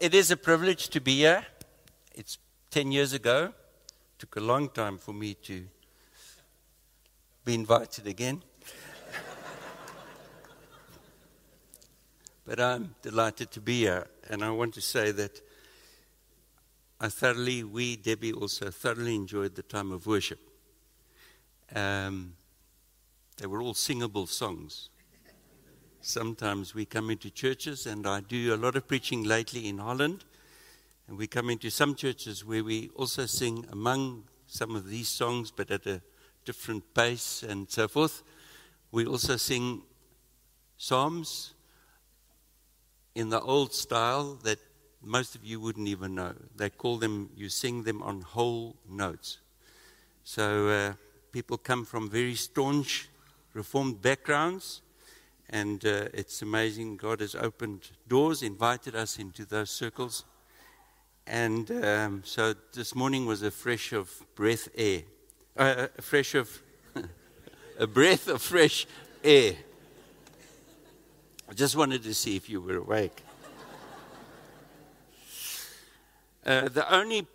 it is a privilege to be here. It's 10 years ago. It took a long time for me to be invited again. but I'm delighted to be here. And I want to say that I thoroughly, we, Debbie, also thoroughly enjoyed the time of worship. Um, they were all singable songs. Sometimes we come into churches, and I do a lot of preaching lately in Holland. And we come into some churches where we also sing among some of these songs, but at a different pace and so forth. We also sing psalms in the old style that most of you wouldn't even know. They call them, you sing them on whole notes. So uh, people come from very staunch Reformed backgrounds and uh, it's amazing. God has opened doors, invited us into those circles. And um, so this morning was a fresh of breath air. Uh, a fresh of, a breath of fresh air. I just wanted to see if you were awake. Uh, the only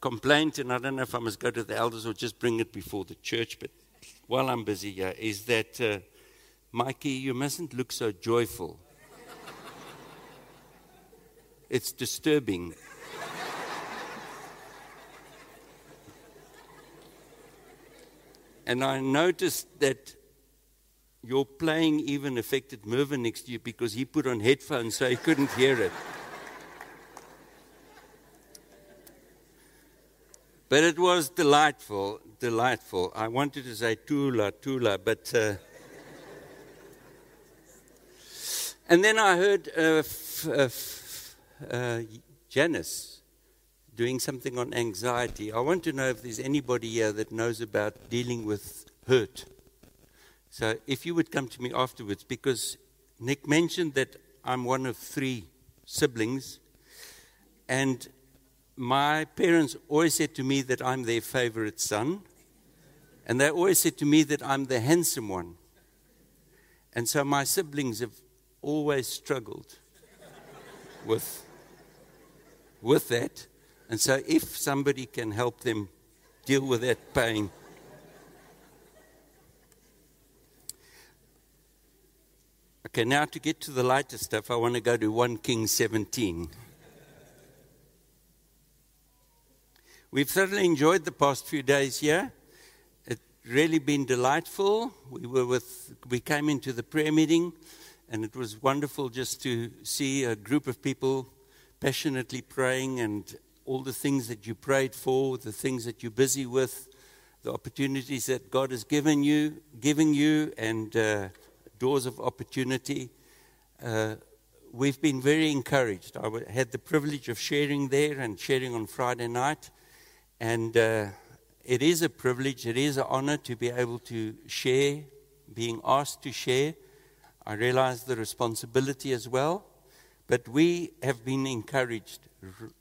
complaint, and I don't know if I must go to the elders or just bring it before the church, but while I'm busy here, is that uh, Mikey, you mustn't look so joyful. It's disturbing. and I noticed that your playing even affected Mervyn next to you because he put on headphones so he couldn't hear it. But it was delightful, delightful. I wanted to say Tula, Tula, but. Uh, And then I heard uh, uh, uh, Janice doing something on anxiety. I want to know if there's anybody here that knows about dealing with hurt. So if you would come to me afterwards, because Nick mentioned that I'm one of three siblings, and my parents always said to me that I'm their favorite son, and they always said to me that I'm the handsome one. And so my siblings have always struggled with, with that. And so, if somebody can help them deal with that pain, Okay, now to get to the lighter stuff, I want to go to 1 King 17. We've thoroughly enjoyed the past few days here. It's really been delightful. We were with, we came into the prayer meeting and it was wonderful just to see a group of people passionately praying and all the things that you prayed for, the things that you're busy with, the opportunities that God has given you, giving you, and uh, doors of opportunity. Uh, we've been very encouraged. I had the privilege of sharing there and sharing on Friday night, and uh, it is a privilege, it is an honor to be able to share, being asked to share I realize the responsibility as well, but we have been encouraged,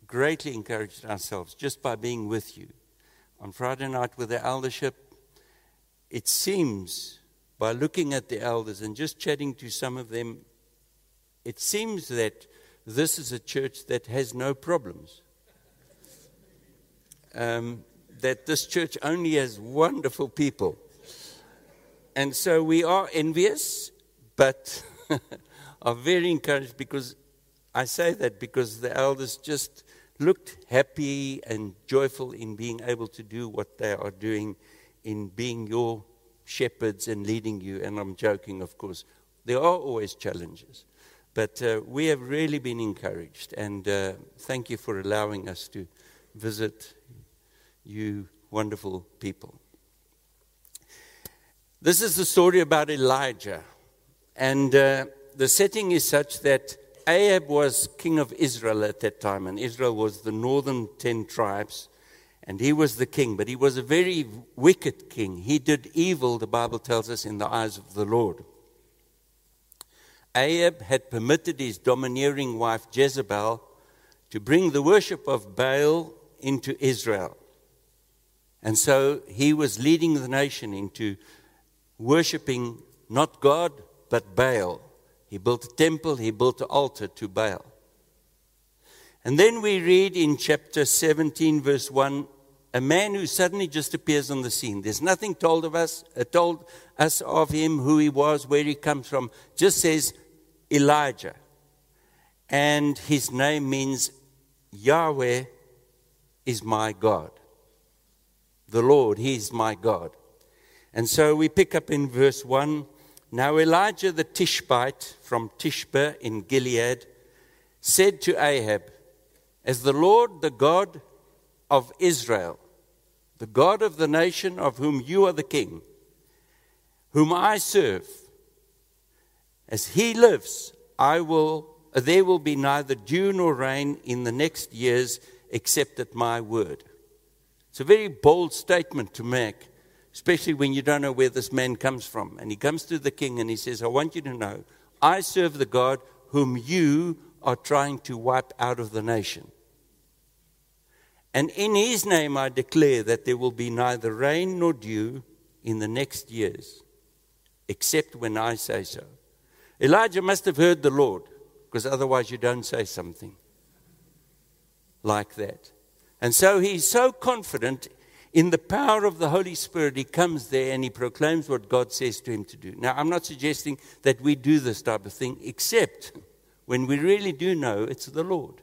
greatly encouraged ourselves just by being with you. On Friday night with the eldership, it seems, by looking at the elders and just chatting to some of them, it seems that this is a church that has no problems. Um, that this church only has wonderful people. And so we are envious but are very encouraged because I say that because the elders just looked happy and joyful in being able to do what they are doing in being your shepherds and leading you. And I'm joking, of course. There are always challenges. But uh, we have really been encouraged. And uh, thank you for allowing us to visit you, wonderful people. This is the story about Elijah. And uh, the setting is such that Ahab was king of Israel at that time, and Israel was the northern ten tribes, and he was the king, but he was a very wicked king. He did evil, the Bible tells us, in the eyes of the Lord. Ahab had permitted his domineering wife Jezebel to bring the worship of Baal into Israel. And so he was leading the nation into worshiping not God, but Baal. He built a temple, he built an altar to Baal. And then we read in chapter 17, verse 1, a man who suddenly just appears on the scene. There's nothing told of us, uh, told us of him, who he was, where he comes from. Just says Elijah. And his name means Yahweh is my God. The Lord, He is my God. And so we pick up in verse 1 Now Elijah the Tishbite from Tishbe in Gilead said to Ahab, As the Lord, the God of Israel, the God of the nation of whom you are the king, whom I serve, as he lives, I will, there will be neither dew nor rain in the next years except at my word. It's a very bold statement to make, especially when you don't know where this man comes from. And he comes to the king and he says, I want you to know, I serve the God whom you are trying to wipe out of the nation. And in his name I declare that there will be neither rain nor dew in the next years, except when I say so. Elijah must have heard the Lord, because otherwise you don't say something like that. And so he's so confident in the power of the Holy Spirit, he comes there and he proclaims what God says to him to do. Now, I'm not suggesting that we do this type of thing, except when we really do know it's the Lord.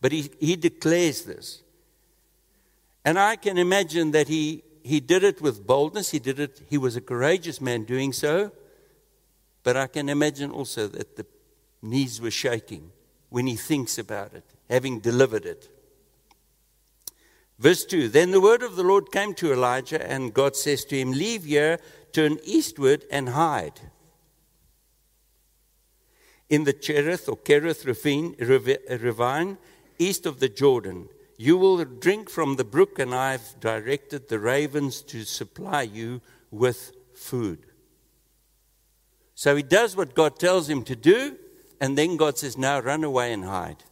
But he, he declares this. And I can imagine that he, he did it with boldness. He did it, he was a courageous man doing so. But I can imagine also that the knees were shaking when he thinks about it, having delivered it. Verse 2 Then the word of the Lord came to Elijah, and God says to him, Leave here, turn eastward, and hide. In the Cherith or Kerith ravine, east of the Jordan. You will drink from the brook, and I've directed the ravens to supply you with food. So he does what God tells him to do, and then God says, Now run away and hide.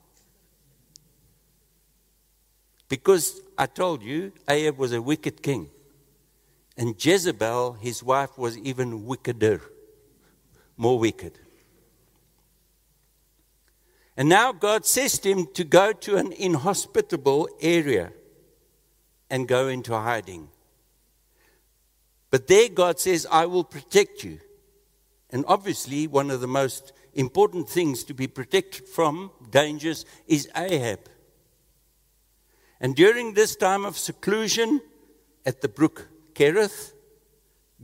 Because I told you, Ahab was a wicked king. And Jezebel, his wife, was even wickeder, more wicked. And now God says to him to go to an inhospitable area and go into hiding. But there God says, I will protect you. And obviously, one of the most important things to be protected from dangers is Ahab. And during this time of seclusion at the brook Kerith,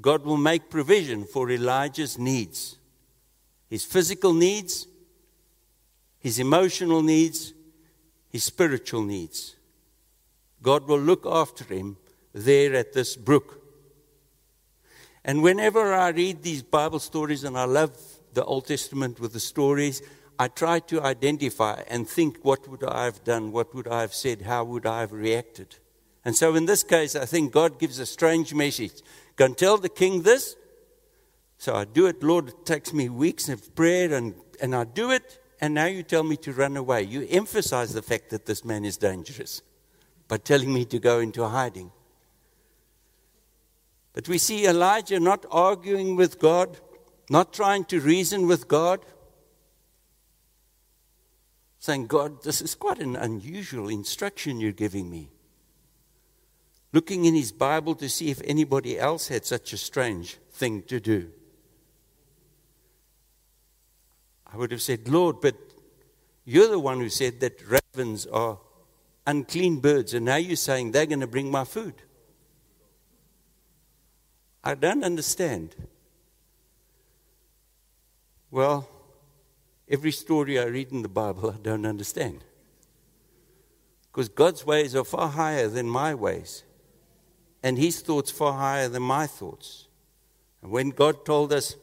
God will make provision for Elijah's needs his physical needs, his emotional needs, his spiritual needs. God will look after him there at this brook. And whenever I read these Bible stories, and I love the Old Testament with the stories, I try to identify and think what would I have done, what would I have said, how would I have reacted. And so in this case, I think God gives a strange message. Go and tell the king this. So I do it, Lord, it takes me weeks of prayer and, and I do it, and now you tell me to run away. You emphasize the fact that this man is dangerous by telling me to go into hiding. But we see Elijah not arguing with God, not trying to reason with God, saying, God, this is quite an unusual instruction you're giving me. Looking in his Bible to see if anybody else had such a strange thing to do. I would have said, Lord, but you're the one who said that ravens are unclean birds, and now you're saying they're going to bring my food. I don't understand. Well, every story I read in the Bible, I don't understand. Because God's ways are far higher than my ways, and His thoughts far higher than my thoughts. And when God told us,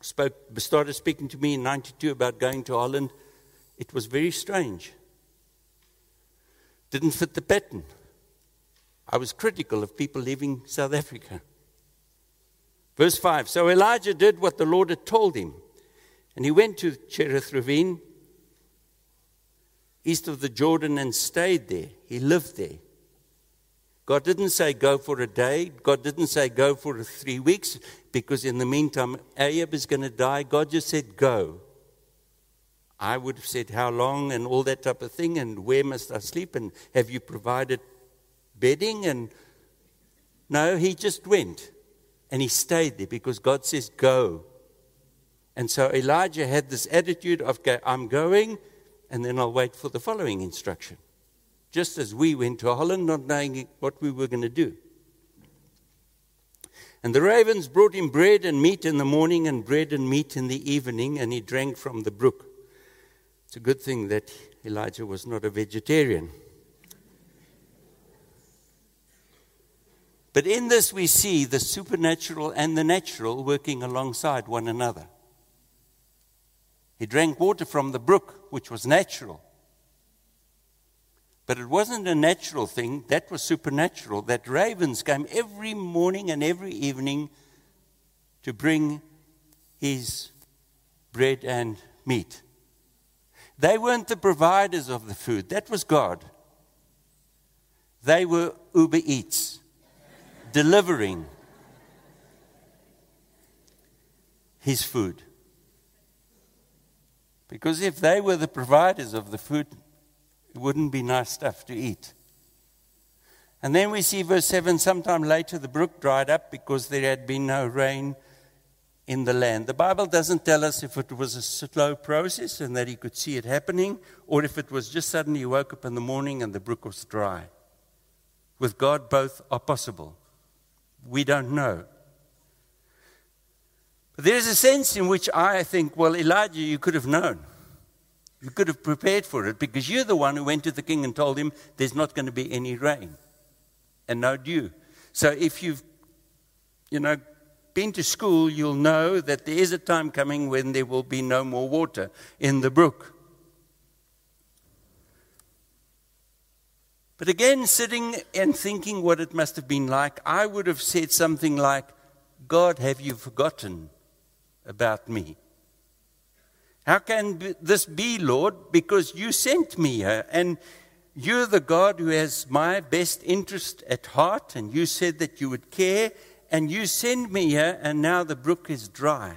spoke, started speaking to me in 92 about going to Holland, it was very strange. Didn't fit the pattern. I was critical of people leaving South Africa. Verse 5 So Elijah did what the Lord had told him. And he went to Cherith Ravine, east of the Jordan, and stayed there. He lived there. God didn't say go for a day. God didn't say go for three weeks because in the meantime, Ahab is going to die. God just said go. I would have said, How long and all that type of thing, and where must I sleep, and have you provided bedding? And no, he just went and he stayed there because God says, Go. And so Elijah had this attitude of, I'm going, and then I'll wait for the following instruction. Just as we went to Holland not knowing what we were going to do. And the ravens brought him bread and meat in the morning and bread and meat in the evening, and he drank from the brook. It's a good thing that Elijah was not a vegetarian. But in this, we see the supernatural and the natural working alongside one another. He drank water from the brook, which was natural. But it wasn't a natural thing, that was supernatural. That ravens came every morning and every evening to bring his bread and meat. They weren't the providers of the food, that was God. They were Uber Eats, delivering his food. Because if they were the providers of the food, it wouldn't be nice stuff to eat. And then we see verse 7 sometime later the brook dried up because there had been no rain in the land. The Bible doesn't tell us if it was a slow process and that he could see it happening, or if it was just suddenly he woke up in the morning and the brook was dry. With God, both are possible. We don't know. There's a sense in which I think, well, Elijah, you could have known. You could have prepared for it because you're the one who went to the king and told him there's not going to be any rain and no dew. So if you've, you know, been to school, you'll know that there is a time coming when there will be no more water in the brook. But again, sitting and thinking what it must have been like, I would have said something like, God, have you forgotten about me? How can this be, Lord? Because you sent me here, and you're the God who has my best interest at heart, and you said that you would care, and you send me here, and now the brook is dry.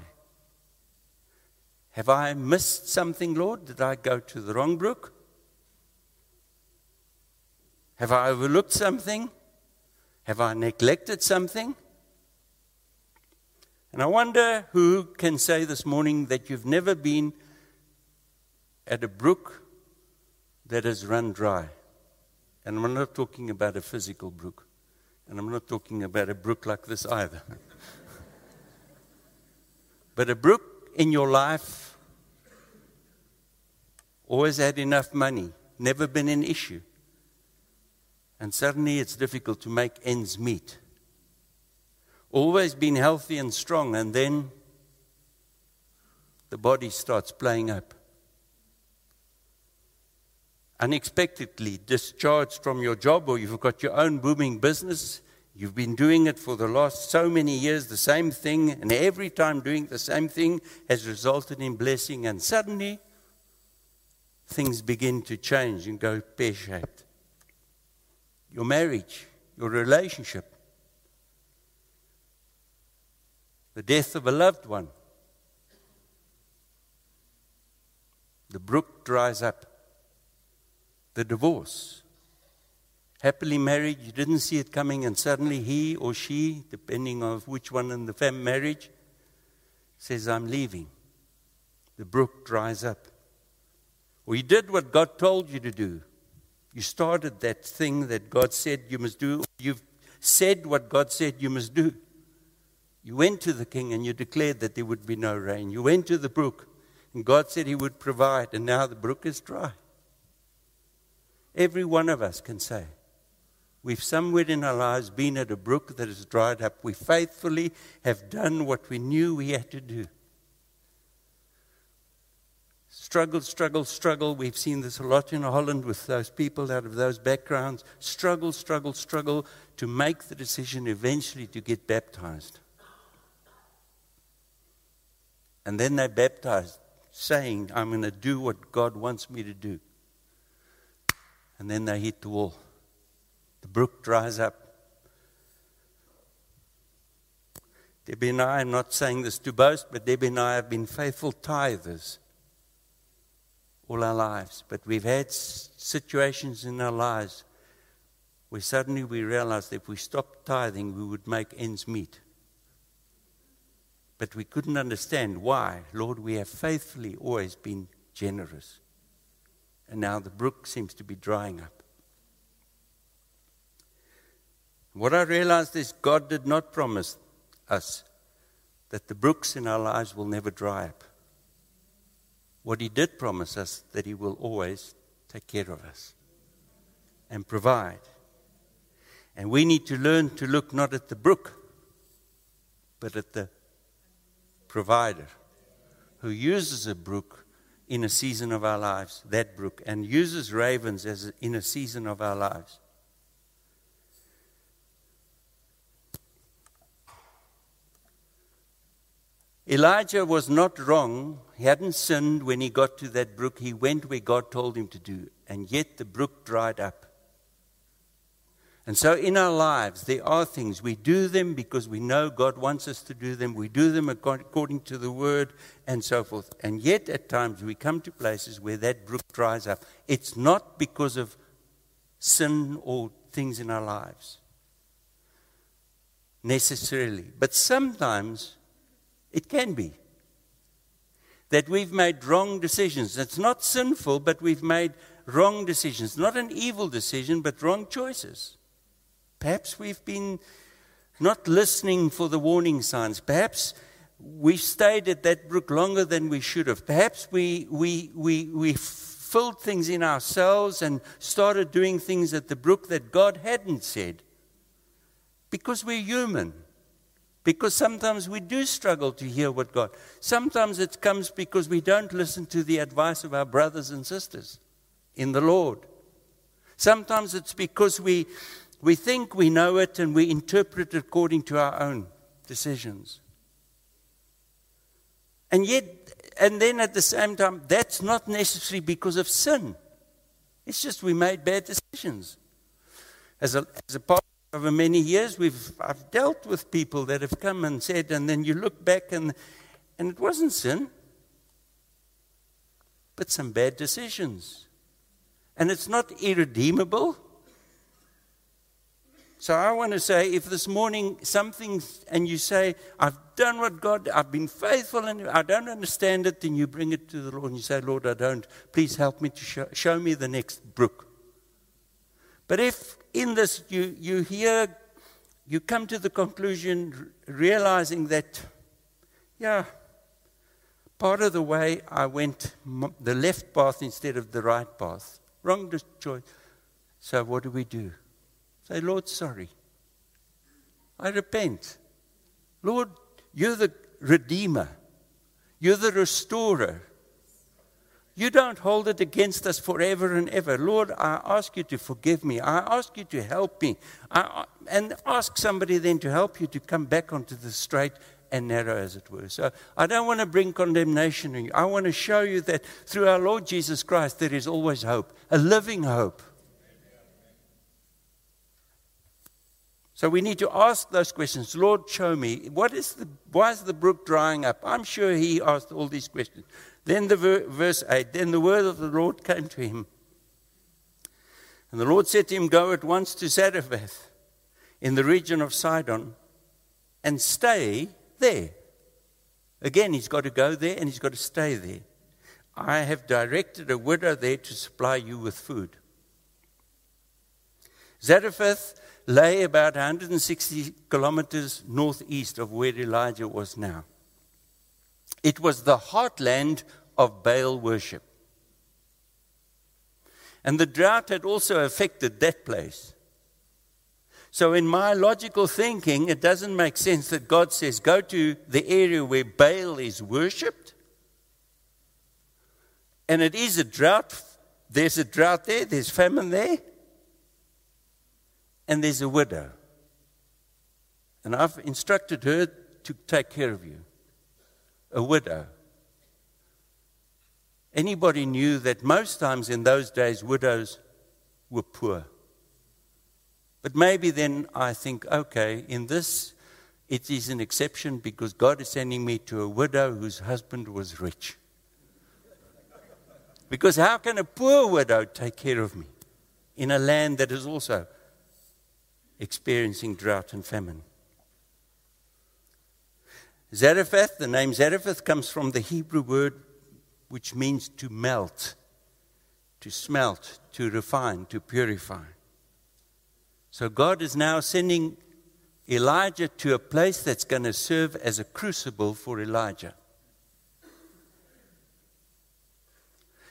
Have I missed something, Lord? Did I go to the wrong brook? Have I overlooked something? Have I neglected something? And I wonder who can say this morning that you've never been at a brook that has run dry. And I'm not talking about a physical brook. And I'm not talking about a brook like this either. but a brook in your life always had enough money, never been an issue. And suddenly it's difficult to make ends meet always been healthy and strong, and then the body starts playing up. Unexpectedly discharged from your job, or you've got your own booming business. You've been doing it for the last so many years, the same thing, and every time doing the same thing has resulted in blessing, and suddenly things begin to change and go pear shaped. Your marriage, your relationship, the death of a loved one. The brook dries up. The divorce. Happily married, you didn't see it coming, and suddenly he or she, depending on which one in the fam marriage, says, I'm leaving. The brook dries up. Or you did what God told you to do. You started that thing that God said you must do. You've said what God said you must do. You went to the king and you declared that there would be no rain. You went to the brook and God said he would provide, and now the brook is dry. Every one of us can say, We've somewhere in our lives been at a brook that has dried up. We faithfully have done what we knew we had to do. Struggle, struggle, struggle. We've seen this a lot in Holland with those people out of those backgrounds. Struggle, struggle, struggle to make the decision eventually to get baptized. And then they baptized, saying, I'm going to do what God wants me to do. And then they hit the wall. The brook dries up. Debbie and I, I'm not saying this to boast, but Debbie and I have been faithful tithers all our lives, but we've had situations in our lives where suddenly we realized if we stopped tithing, we would make ends meet. But we couldn't understand why. Lord, we have faithfully always been generous. And now the brook seems to be drying up. What I realized is God did not promise us that the brooks in our lives will never dry up. What He did promise us that He will always take care of us and provide. And we need to learn to look not at the brook, but at the provider who uses a brook in a season of our lives, that brook, and uses ravens as in a season of our lives. Elijah was not wrong. He hadn't sinned when he got to that brook. He went where God told him to do, and yet the brook dried up. And so in our lives, there are things. We do them because we know God wants us to do them. We do them according to the word and so forth. And yet, at times, we come to places where that brook dries up. It's not because of sin or things in our lives necessarily. But sometimes it can be that we've made wrong decisions. It's not sinful, but we've made wrong decisions. Not an evil decision, but wrong choices. Perhaps we've been not listening for the warning signs. Perhaps we stayed at that brook longer than we should have. Perhaps we, we, we, we filled things in ourselves and started doing things at the brook that God hadn't said. Because we're human. Because sometimes we do struggle to hear what God. Sometimes it comes because we don't listen to the advice of our brothers and sisters in the Lord. Sometimes it's because we we think we know it and we interpret it according to our own decisions. And yet, and then at the same time, that's not necessarily because of sin. It's just we made bad decisions. As a, as a part over many years, we've, I've dealt with people that have come and said, and then you look back and, and it wasn't sin, but some bad decisions. And it's not irredeemable. So I want to say if this morning something, and you say, I've done what God, I've been faithful, and I don't understand it, then you bring it to the Lord and you say, Lord, I don't. Please help me to show, show me the next brook. But if in this you, you hear, you come to the conclusion realizing that, yeah, part of the way I went the left path instead of the right path. Wrong choice. So what do we do? Say, Lord, sorry. I repent. Lord, you're the Redeemer. You're the Restorer. You don't hold it against us forever and ever. Lord, I ask you to forgive me. I ask you to help me. I, and ask somebody then to help you to come back onto the straight and narrow, as it were. So I don't want to bring condemnation on you. I want to show you that through our Lord Jesus Christ, there is always hope, a living hope. So we need to ask those questions. Lord, show me. What is the, why is the brook drying up? I'm sure he asked all these questions. Then the ver, verse 8, then the word of the Lord came to him. And the Lord said to him, Go at once to Zarephath in the region of Sidon and stay there. Again, he's got to go there and he's got to stay there. I have directed a widow there to supply you with food. Zarephath lay about 160 kilometers northeast of where Elijah was now. It was the heartland of Baal worship. And the drought had also affected that place. So, in my logical thinking, it doesn't make sense that God says, go to the area where Baal is worshipped. And it is a drought. There's a drought there, there's famine there and there's a widow. And I've instructed her to take care of you. A widow. Anybody knew that most times in those days widows were poor. But maybe then I think, okay, in this it is an exception because God is sending me to a widow whose husband was rich. Because how can a poor widow take care of me in a land that is also experiencing drought and famine? Zarephath, the name Zarephath comes from the Hebrew word which means to melt, to smelt, to refine, to purify. So God is now sending Elijah to a place that's going to serve as a crucible for Elijah.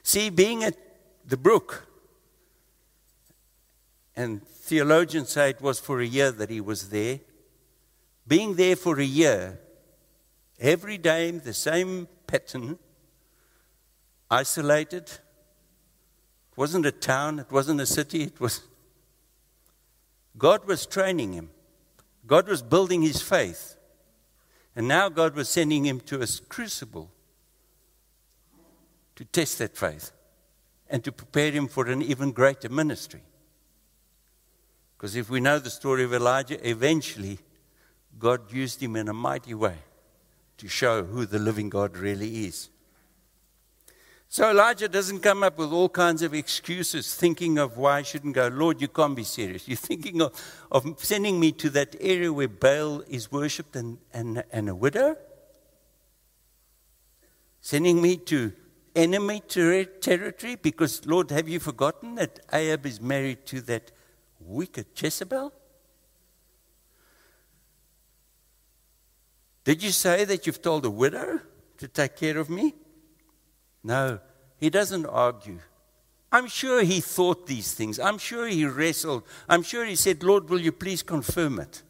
See, being at the brook, and theologians say it was for a year that he was there. Being there for a year, every day, the same pattern, isolated. It wasn't a town, it wasn't a city, it was. God was training him. God was building his faith. And now God was sending him to a crucible to test that faith and to prepare him for an even greater ministry. Because if we know the story of Elijah, eventually God used him in a mighty way to show who the living God really is. So Elijah doesn't come up with all kinds of excuses, thinking of why I shouldn't go. Lord, you can't be serious. You're thinking of, of sending me to that area where Baal is worshipped and, and, and a widow? Sending me to enemy ter- territory? Because, Lord, have you forgotten that Ahab is married to that wicked Jezebel? Did you say that you've told a widow to take care of me? No, he doesn't argue. I'm sure he thought these things. I'm sure he wrestled. I'm sure he said, Lord, will you please confirm it?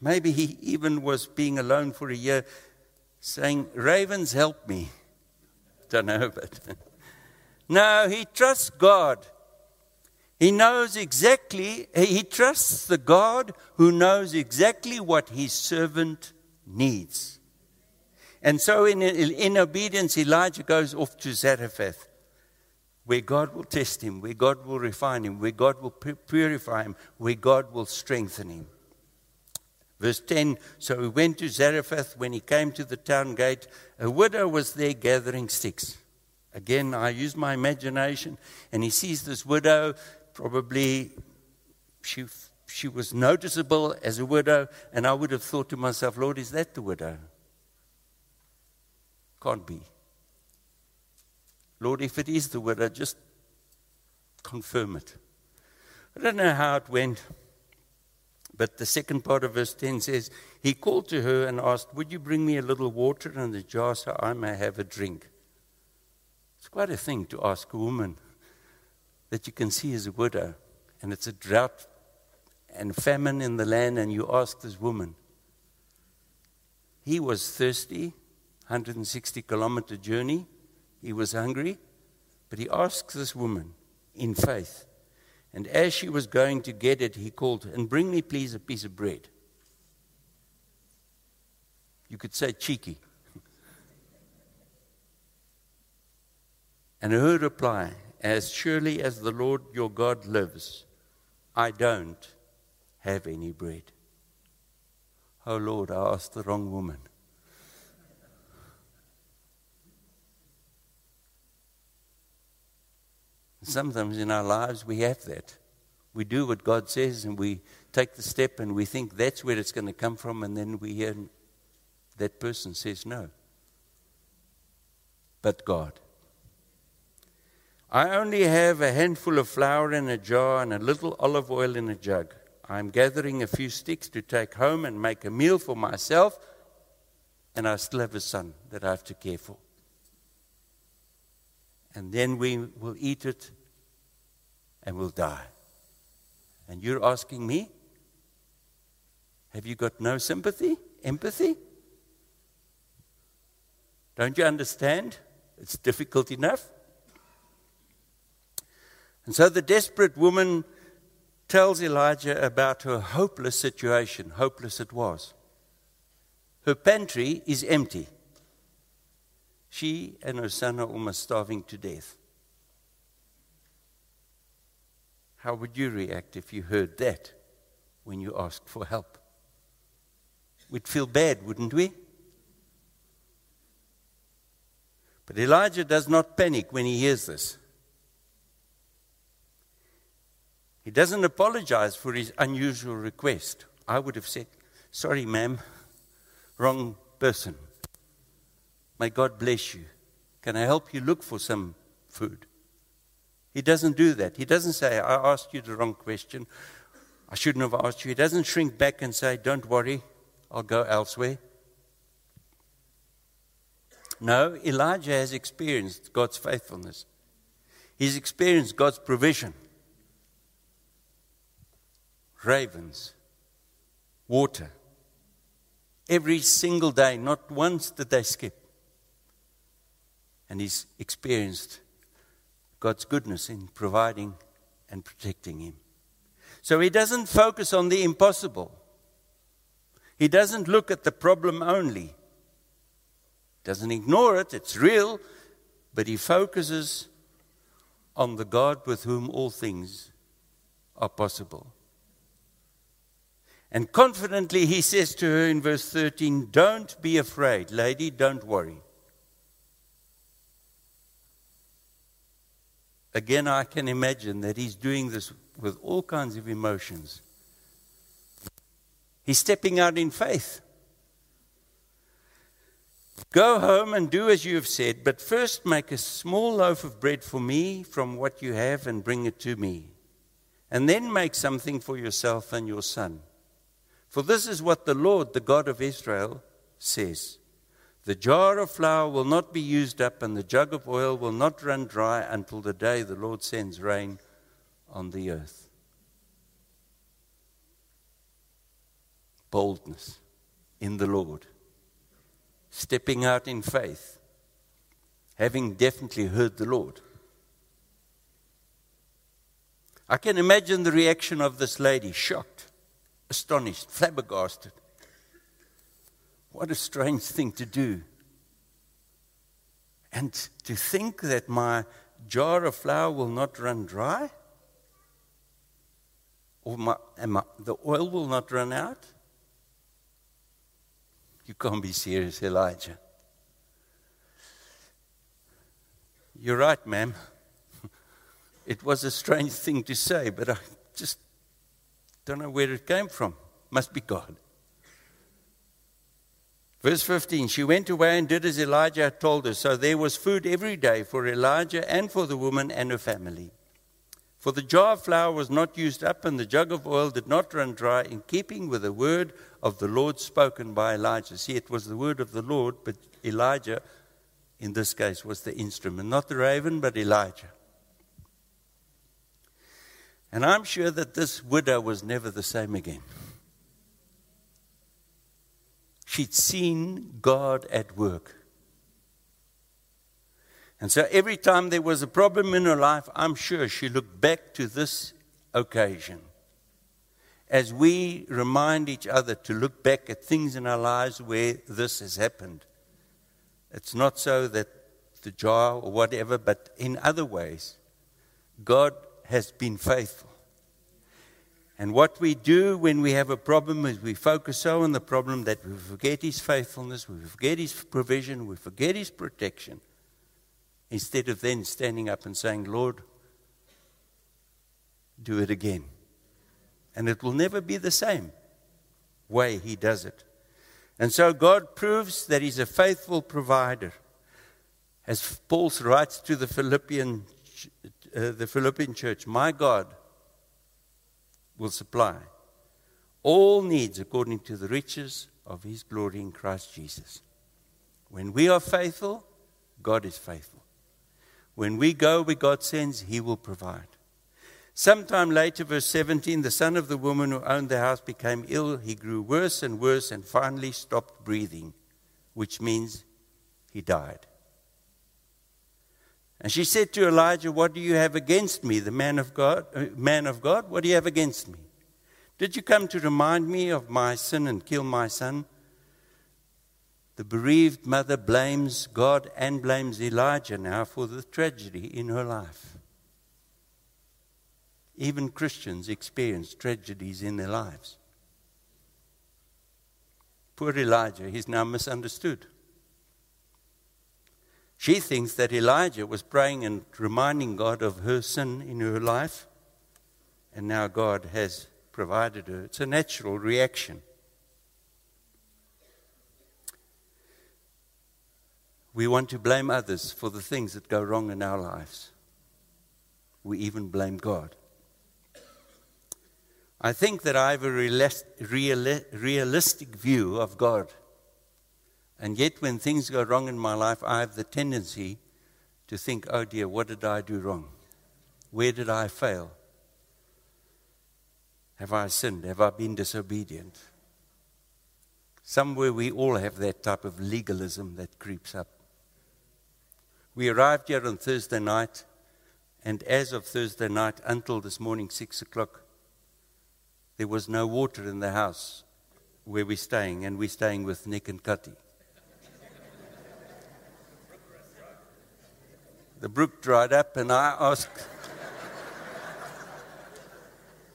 Maybe he even was being alone for a year saying, Ravens, help me. Don't know, but. no, he trusts God. He knows exactly, he trusts the God who knows exactly what his servant needs. And so, in, in obedience, Elijah goes off to Zarephath, where God will test him, where God will refine him, where God will purify him, where God will strengthen him. Verse 10 So he went to Zarephath. When he came to the town gate, a widow was there gathering sticks. Again, I use my imagination, and he sees this widow. Probably she, she was noticeable as a widow, and I would have thought to myself, Lord, is that the widow? Can't be. Lord, if it is the widow, just confirm it. I don't know how it went, but the second part of verse 10 says, He called to her and asked, Would you bring me a little water in the jar so I may have a drink? It's quite a thing to ask a woman that you can see as a widow, and it's a drought and famine in the land, and you ask this woman. He was thirsty, 160 kilometer journey. He was hungry, but he asks this woman in faith. And as she was going to get it, he called, And bring me, please, a piece of bread. You could say cheeky. And her reply, As surely as the Lord your God lives, I don't have any bread. Oh Lord, I asked the wrong woman. Sometimes in our lives we have that. We do what God says and we take the step and we think that's where it's going to come from, and then we hear that person says no. But God. I only have a handful of flour in a jar and a little olive oil in a jug. I'm gathering a few sticks to take home and make a meal for myself, and I still have a son that I have to care for and then we will eat it and we'll die. And you're asking me, have you got no sympathy, empathy? Don't you understand? It's difficult enough. And so the desperate woman tells Elijah about her hopeless situation. Hopeless it was. Her pantry is empty. She and her son are almost starving to death. How would you react if you heard that when you asked for help? We'd feel bad, wouldn't we? But Elijah does not panic when he hears this. He doesn't apologize for his unusual request. I would have said, Sorry, ma'am, wrong person. May God bless you. Can I help you look for some food? He doesn't do that. He doesn't say, I asked you the wrong question. I shouldn't have asked you. He doesn't shrink back and say, Don't worry, I'll go elsewhere. No, Elijah has experienced God's faithfulness. He's experienced God's provision. Ravens, water. Every single day, not once did they skip. And he's experienced God's goodness in providing and protecting him. So he doesn't focus on the impossible. He doesn't look at the problem only. Doesn't ignore it, it's real, but he focuses on the God with whom all things are possible. And confidently he says to her in verse 13, Don't be afraid, lady, don't worry. Again, I can imagine that he's doing this with all kinds of emotions. He's stepping out in faith. Go home and do as you have said, but first make a small loaf of bread for me from what you have and bring it to me. And then make something for yourself and your son. For this is what the Lord, the God of Israel, says the jar of flour will not be used up, and the jug of oil will not run dry until the day the Lord sends rain on the earth. Boldness in the Lord, stepping out in faith, having definitely heard the Lord. I can imagine the reaction of this lady shocked, astonished, flabbergasted. What a strange thing to do. And to think that my jar of flour will not run dry? Or my, the oil will not run out? You can't be serious, Elijah. You're right, ma'am. It was a strange thing to say, but I just don't know where it came from. Must be God. Verse 15 She went away and did as Elijah had told her. So there was food every day for Elijah and for the woman and her family. For the jar of flour was not used up, and the jug of oil did not run dry, in keeping with the word of the Lord spoken by Elijah. See, it was the word of the Lord, but Elijah, in this case, was the instrument. Not the raven, but Elijah. And I'm sure that this widow was never the same again. She'd seen God at work. And so every time there was a problem in her life, I'm sure she looked back to this occasion. As we remind each other to look back at things in our lives where this has happened, it's not so that the jar or whatever, but in other ways, God has been faithful. And what we do when we have a problem is we focus so on the problem that we forget His faithfulness, we forget His provision, we forget His protection, instead of then standing up and saying, Lord, do it again. And it will never be the same way He does it. And so God proves that He's a faithful provider. As Paul writes to the Philippian, uh, the Philippian church, My God will supply all needs according to the riches of his glory in Christ Jesus. When we are faithful, God is faithful. When we go where God sends, he will provide. Sometime later, verse 17, the son of the woman who owned the house became ill. He grew worse and worse and finally stopped breathing, which means he died. And she said to Elijah, What do you have against me, the man of God? Uh, man of God, what do you have against me? Did you come to remind me of my sin and kill my son? The bereaved mother blames God and blames Elijah now for the tragedy in her life. Even Christians experience tragedies in their lives. Poor Elijah, he's now misunderstood. She thinks that Elijah was praying and reminding God of her sin in her life, and now God has provided her. It's a natural reaction. We want to blame others for the things that go wrong in our lives. We even blame God. I think that I have a realistic view of God. And yet, when things go wrong in my life, I have the tendency to think, oh dear, what did I do wrong? Where did I fail? Have I sinned? Have I been disobedient? Somewhere we all have that type of legalism that creeps up. We arrived here on Thursday night, and as of Thursday night until this morning, 6 o'clock, there was no water in the house where we're staying, and we're staying with Nick and Cutty. The brook dried up, and I asked.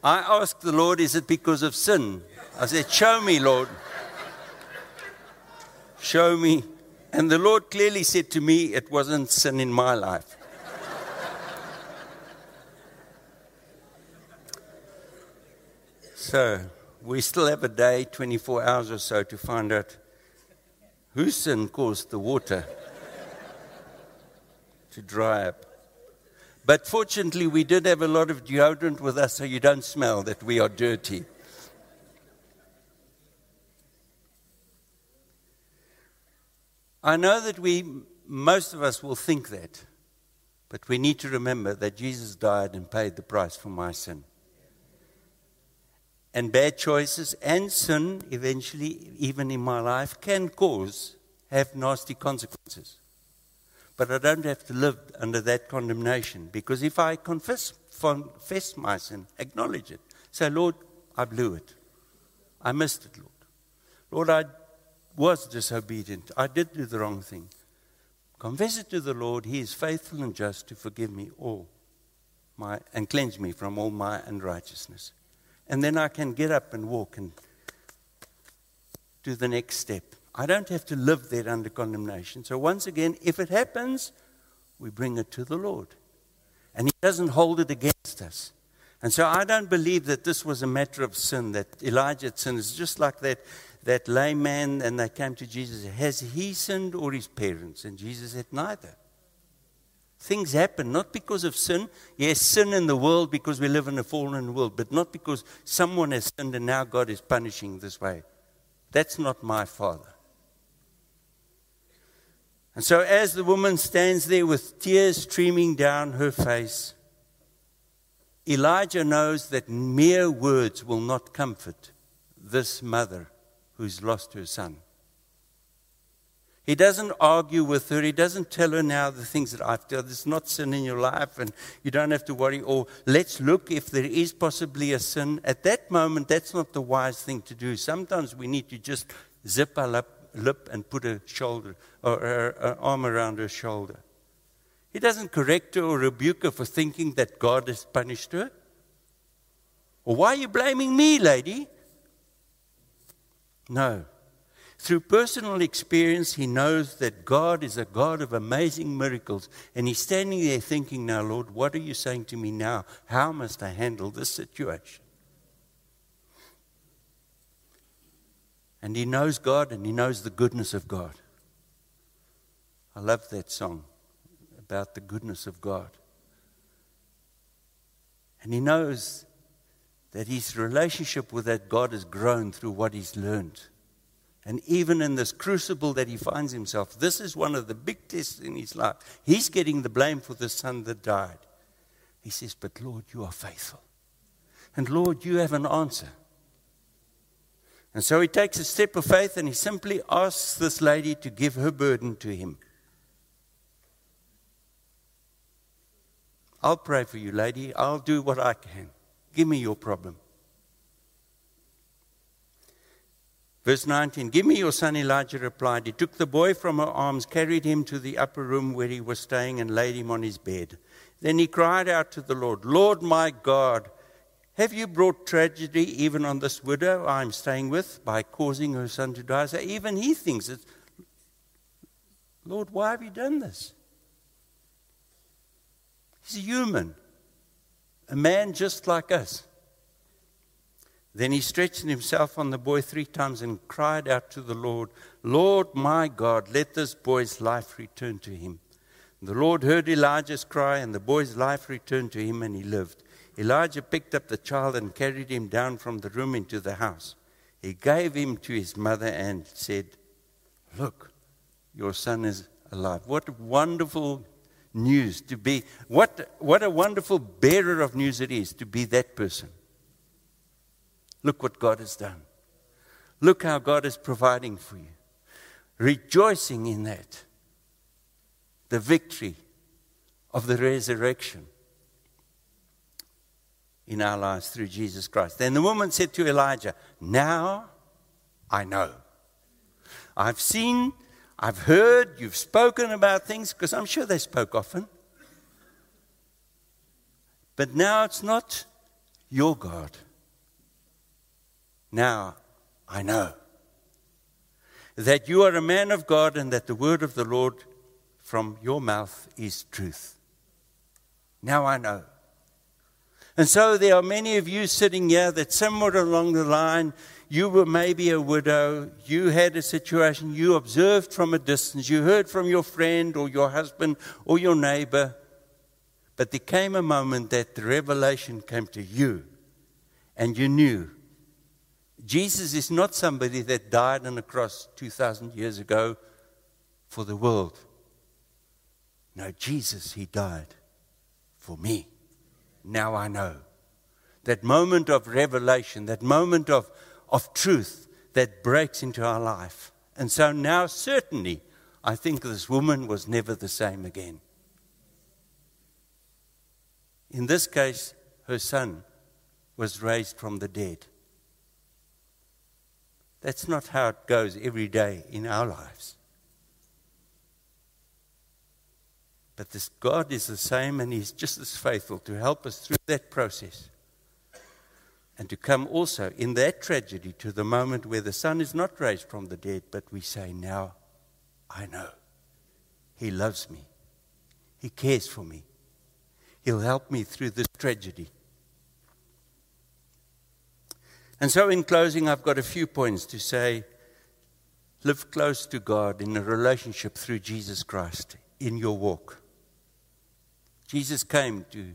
I asked the Lord, is it because of sin? I said, Show me, Lord. Show me. And the Lord clearly said to me, it wasn't sin in my life. so we still have a day, 24 hours or so, to find out whose sin caused the water to dry up. But fortunately, we did have a lot of deodorant with us so you don't smell that we are dirty. I know that we, most of us will think that, but we need to remember that Jesus died and paid the price for my sin. And bad choices and sin, eventually, even in my life, can cause, have nasty consequences. But I don't have to live under that condemnation because if I confess, confess my sin, acknowledge it, say, Lord, I blew it. I missed it, Lord. Lord, I was disobedient. I did do the wrong thing. Confess it to the Lord. He is faithful and just to forgive me all my and cleanse me from all my unrighteousness. And then I can get up and walk and do the next step. I don't have to live there under condemnation. So once again, if it happens, we bring it to the Lord. And He doesn't hold it against us. And so I don't believe that this was a matter of sin, that Elijah sinned. It's just like that that lame man and they came to Jesus. Has he sinned or his parents? And Jesus said, Neither. Things happen not because of sin. Yes, sin in the world because we live in a fallen world, but not because someone has sinned and now God is punishing this way. That's not my father. And so, as the woman stands there with tears streaming down her face, Elijah knows that mere words will not comfort this mother who's lost her son. He doesn't argue with her. He doesn't tell her now the things that I've done. There's not sin in your life and you don't have to worry. Or let's look if there is possibly a sin. At that moment, that's not the wise thing to do. Sometimes we need to just zip our lip, lip and put a shoulder or an arm around her shoulder. He doesn't correct her or rebuke her for thinking that God has punished her. Or why are you blaming me, lady? No. Through personal experience, he knows that God is a God of amazing miracles. And he's standing there thinking, Now, Lord, what are you saying to me now? How must I handle this situation? And he knows God and he knows the goodness of God. I love that song about the goodness of God. And he knows that his relationship with that God has grown through what he's learned. And even in this crucible that he finds himself, this is one of the big tests in his life. He's getting the blame for the son that died. He says, But Lord, you are faithful. And Lord, you have an answer. And so he takes a step of faith and he simply asks this lady to give her burden to him. I'll pray for you, lady. I'll do what I can. Give me your problem. Verse 19 Give me your son, Elijah replied. He took the boy from her arms, carried him to the upper room where he was staying, and laid him on his bed. Then he cried out to the Lord, Lord my God, have you brought tragedy even on this widow I am staying with by causing her son to die? So even he thinks it's Lord, why have you done this? He's a human, a man just like us. Then he stretched himself on the boy three times and cried out to the Lord, Lord my God, let this boy's life return to him. The Lord heard Elijah's cry, and the boy's life returned to him, and he lived. Elijah picked up the child and carried him down from the room into the house. He gave him to his mother and said, Look, your son is alive. What wonderful news to be. What, what a wonderful bearer of news it is to be that person. Look what God has done. Look how God is providing for you. Rejoicing in that. The victory of the resurrection in our lives through Jesus Christ. Then the woman said to Elijah, Now I know. I've seen, I've heard, you've spoken about things, because I'm sure they spoke often. But now it's not your God. Now I know that you are a man of God and that the word of the Lord from your mouth is truth. Now I know. And so there are many of you sitting here that somewhere along the line, you were maybe a widow, you had a situation, you observed from a distance, you heard from your friend or your husband or your neighbor, but there came a moment that the revelation came to you and you knew Jesus is not somebody that died on a cross 2,000 years ago for the world. No, Jesus, He died for me. Now I know. That moment of revelation, that moment of, of truth that breaks into our life. And so now, certainly, I think this woman was never the same again. In this case, her son was raised from the dead. That's not how it goes every day in our lives. But this God is the same and He's just as faithful to help us through that process. And to come also in that tragedy to the moment where the son is not raised from the dead, but we say, Now I know. He loves me. He cares for me. He'll help me through this tragedy. And so, in closing, I've got a few points to say live close to God in a relationship through Jesus Christ in your walk. Jesus came to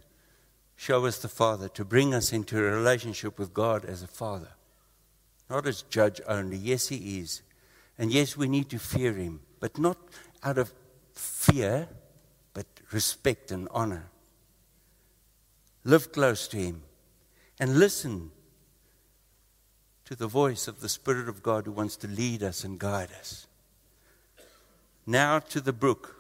show us the Father, to bring us into a relationship with God as a Father, not as judge only. Yes, He is. And yes, we need to fear Him, but not out of fear, but respect and honor. Live close to Him and listen to the voice of the Spirit of God who wants to lead us and guide us. Now to the brook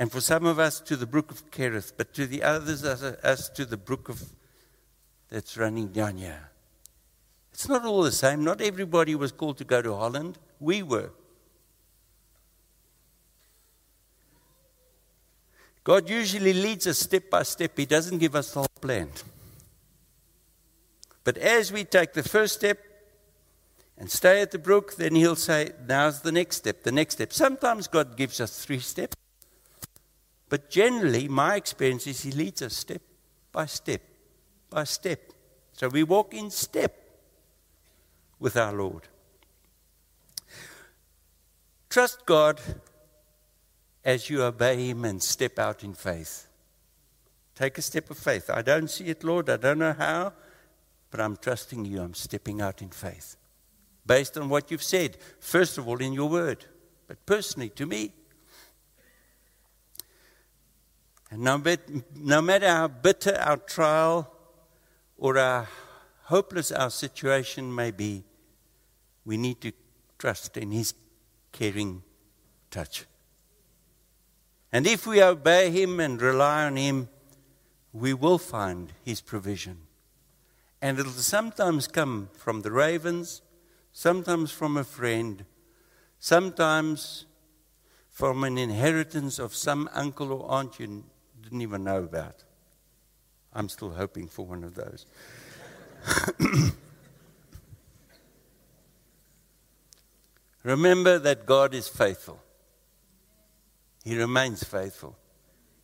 and for some of us, to the brook of Kerith, but to the others, us to the brook of that's running down here. It's not all the same. Not everybody was called to go to Holland. We were. God usually leads us step by step, He doesn't give us the whole plan. But as we take the first step and stay at the brook, then He'll say, Now's the next step, the next step. Sometimes God gives us three steps. But generally, my experience is He leads us step by step by step. So we walk in step with our Lord. Trust God as you obey Him and step out in faith. Take a step of faith. I don't see it, Lord. I don't know how, but I'm trusting you. I'm stepping out in faith. Based on what you've said, first of all, in your word, but personally to me. And no, no matter how bitter our trial or how hopeless our situation may be, we need to trust in His caring touch. And if we obey Him and rely on Him, we will find His provision. And it'll sometimes come from the ravens, sometimes from a friend, sometimes from an inheritance of some uncle or aunt you didn't even know about. I'm still hoping for one of those. Remember that God is faithful. He remains faithful.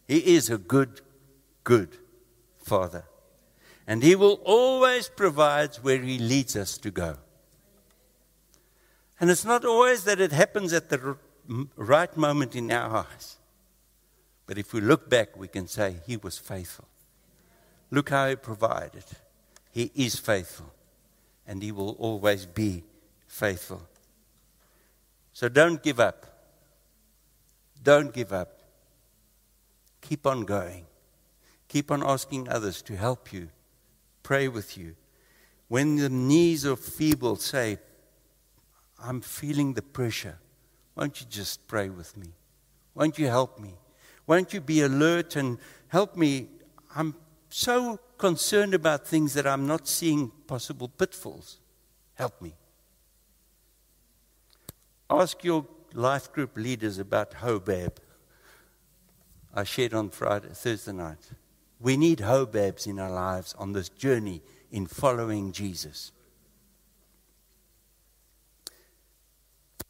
He is a good, good Father. And He will always provide where He leads us to go. And it's not always that it happens at the right moment in our eyes. But if we look back, we can say He was faithful. Look how He provided. He is faithful. And He will always be faithful. So don't give up. Don't give up. Keep on going. Keep on asking others to help you, pray with you. When the knees are feeble, say, I'm feeling the pressure. Won't you just pray with me? Won't you help me? Won't you be alert and help me? I'm so concerned about things that I'm not seeing possible pitfalls. Help me. Ask your life group leaders about Hobab. I shared on Friday, Thursday night. We need Hobabs in our lives on this journey in following Jesus.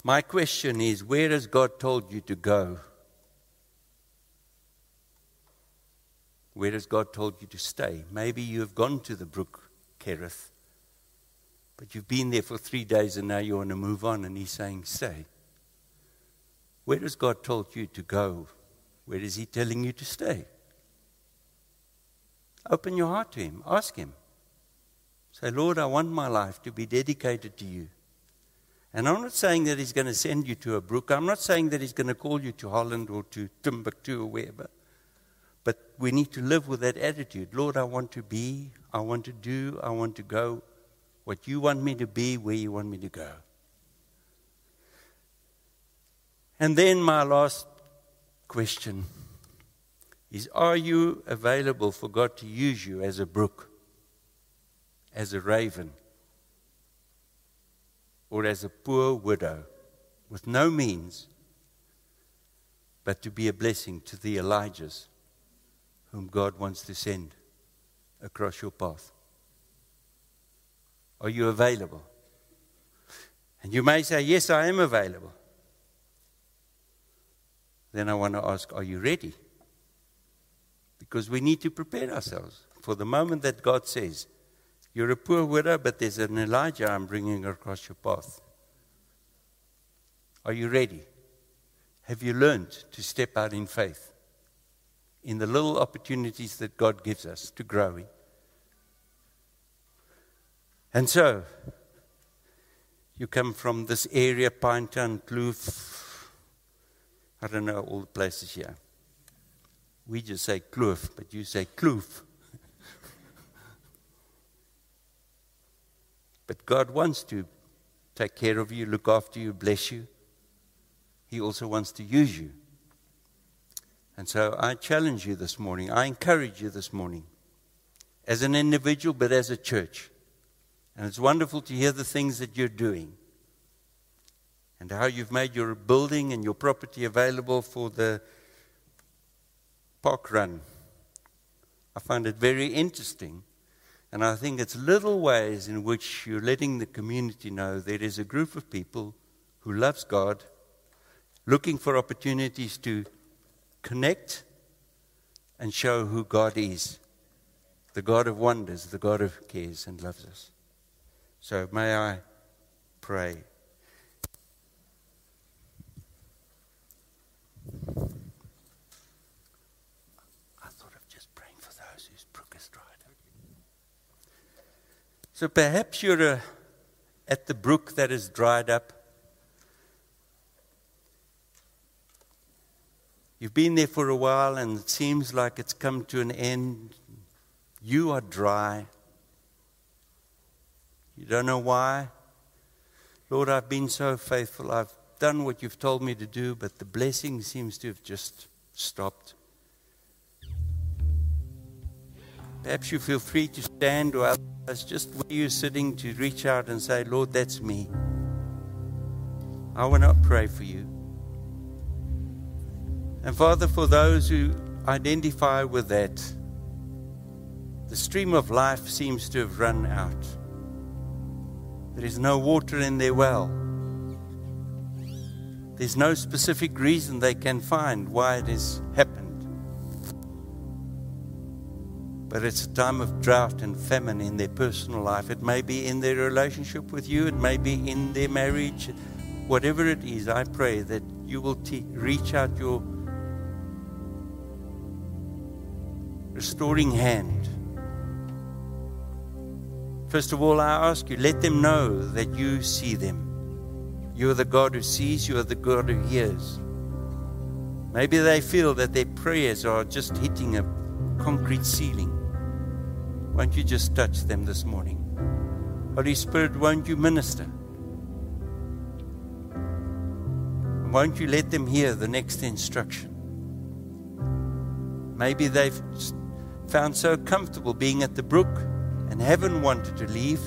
My question is where has God told you to go? Where has God told you to stay? Maybe you have gone to the brook, Kerith, but you've been there for three days and now you want to move on, and He's saying, Stay. Where has God told you to go? Where is He telling you to stay? Open your heart to Him. Ask Him. Say, Lord, I want my life to be dedicated to you. And I'm not saying that He's going to send you to a brook. I'm not saying that He's going to call you to Holland or to Timbuktu or wherever. But we need to live with that attitude. Lord, I want to be, I want to do, I want to go what you want me to be, where you want me to go. And then my last question is Are you available for God to use you as a brook, as a raven, or as a poor widow with no means, but to be a blessing to the Elijahs whom God wants to send across your path? Are you available? And you may say, Yes, I am available then I want to ask, are you ready? Because we need to prepare ourselves for the moment that God says, You're a poor widow, but there's an Elijah I'm bringing across your path. Are you ready? Have you learned to step out in faith in the little opportunities that God gives us to grow in? And so, you come from this area, Pinetown, Kloof, I don't know all the places here. We just say kloof, but you say kloof. but God wants to take care of you, look after you, bless you. He also wants to use you. And so I challenge you this morning. I encourage you this morning as an individual, but as a church. And it's wonderful to hear the things that you're doing and how you've made your building and your property available for the park run. I find it very interesting. And I think it's little ways in which you're letting the community know there is a group of people who loves God, looking for opportunities to connect and show who God is the God of wonders, the God of cares and loves us. So may I pray. I thought of just praying for those whose brook is dried. So perhaps you're uh, at the brook that is dried up. You've been there for a while and it seems like it's come to an end. You are dry. You don't know why. Lord, I've been so faithful. I've done what you've told me to do, but the blessing seems to have just stopped. Perhaps you feel free to stand or else just where you're sitting to reach out and say, Lord, that's me. I want to pray for you. And Father, for those who identify with that, the stream of life seems to have run out. There is no water in their well. There's no specific reason they can find why it has happened. But it's a time of drought and famine in their personal life. It may be in their relationship with you, it may be in their marriage. Whatever it is, I pray that you will te- reach out your restoring hand. First of all, I ask you, let them know that you see them. You are the God who sees, you are the God who hears. Maybe they feel that their prayers are just hitting a concrete ceiling. Won't you just touch them this morning? Holy Spirit, won't you minister? Won't you let them hear the next instruction? Maybe they've found so comfortable being at the brook and haven't wanted to leave.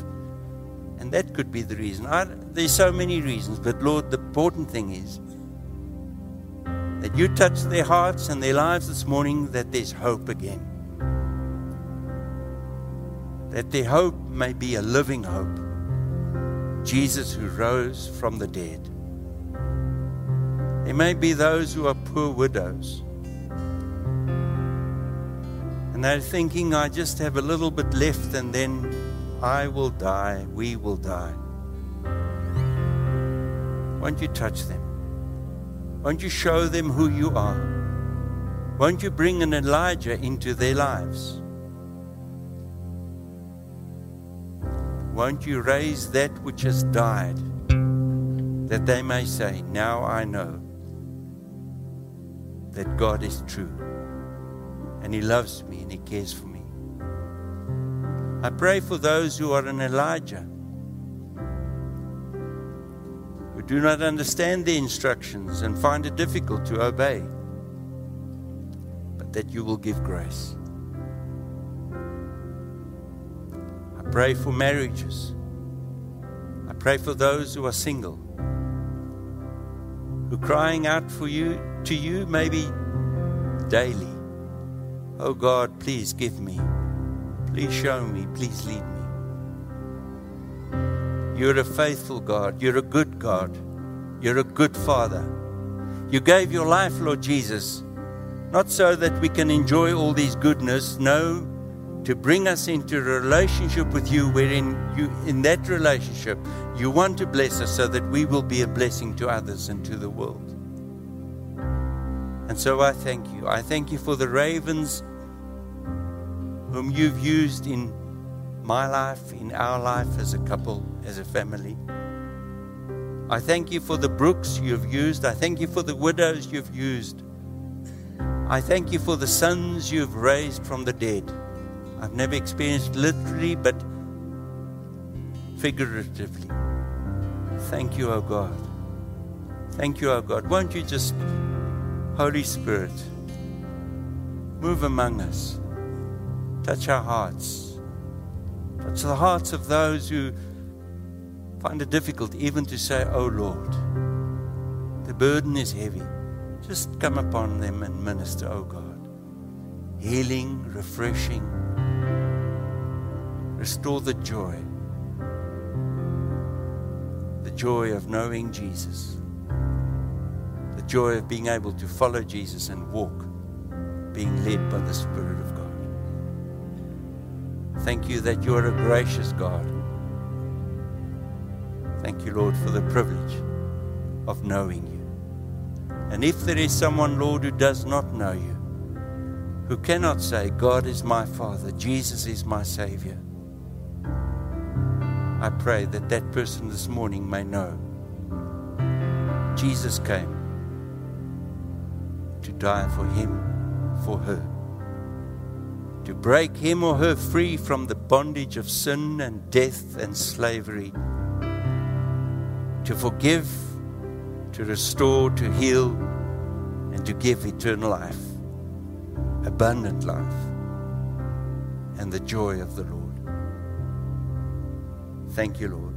And that could be the reason. I, there's so many reasons, but Lord, the important thing is that you touch their hearts and their lives this morning, that there's hope again. That their hope may be a living hope. Jesus who rose from the dead. There may be those who are poor widows and they're thinking, I just have a little bit left and then I will die, we will die. Won't you touch them? Won't you show them who you are? Won't you bring an Elijah into their lives? Won't you raise that which has died, that they may say, Now I know that God is true and He loves me and He cares for me. I pray for those who are in Elijah, who do not understand the instructions and find it difficult to obey, but that you will give grace. I pray for marriages. I pray for those who are single, who crying out for you to you maybe daily. Oh God, please give me. Please show me. Please lead me. You're a faithful God. You're a good God. You're a good Father. You gave your life, Lord Jesus, not so that we can enjoy all these goodness, no, to bring us into a relationship with you wherein you in that relationship you want to bless us so that we will be a blessing to others and to the world. And so I thank you. I thank you for the ravens whom you've used in my life, in our life as a couple, as a family. I thank you for the brooks you've used. I thank you for the widows you've used. I thank you for the sons you've raised from the dead. I've never experienced literally, but figuratively. Thank you, O oh God. Thank you, O oh God. Won't you just, Holy Spirit, move among us? Touch our hearts. Touch the hearts of those who find it difficult even to say, Oh Lord. The burden is heavy. Just come upon them and minister, oh God. Healing, refreshing. Restore the joy. The joy of knowing Jesus. Joy of being able to follow Jesus and walk, being led by the Spirit of God. Thank you that you are a gracious God. Thank you, Lord, for the privilege of knowing you. And if there is someone, Lord, who does not know you, who cannot say, God is my Father, Jesus is my Savior, I pray that that person this morning may know Jesus came to die for him, for her to break him or her free from the bondage of sin and death and slavery, to forgive, to restore, to heal, and to give eternal life, abundant life, and the joy of the Lord. Thank you, Lord.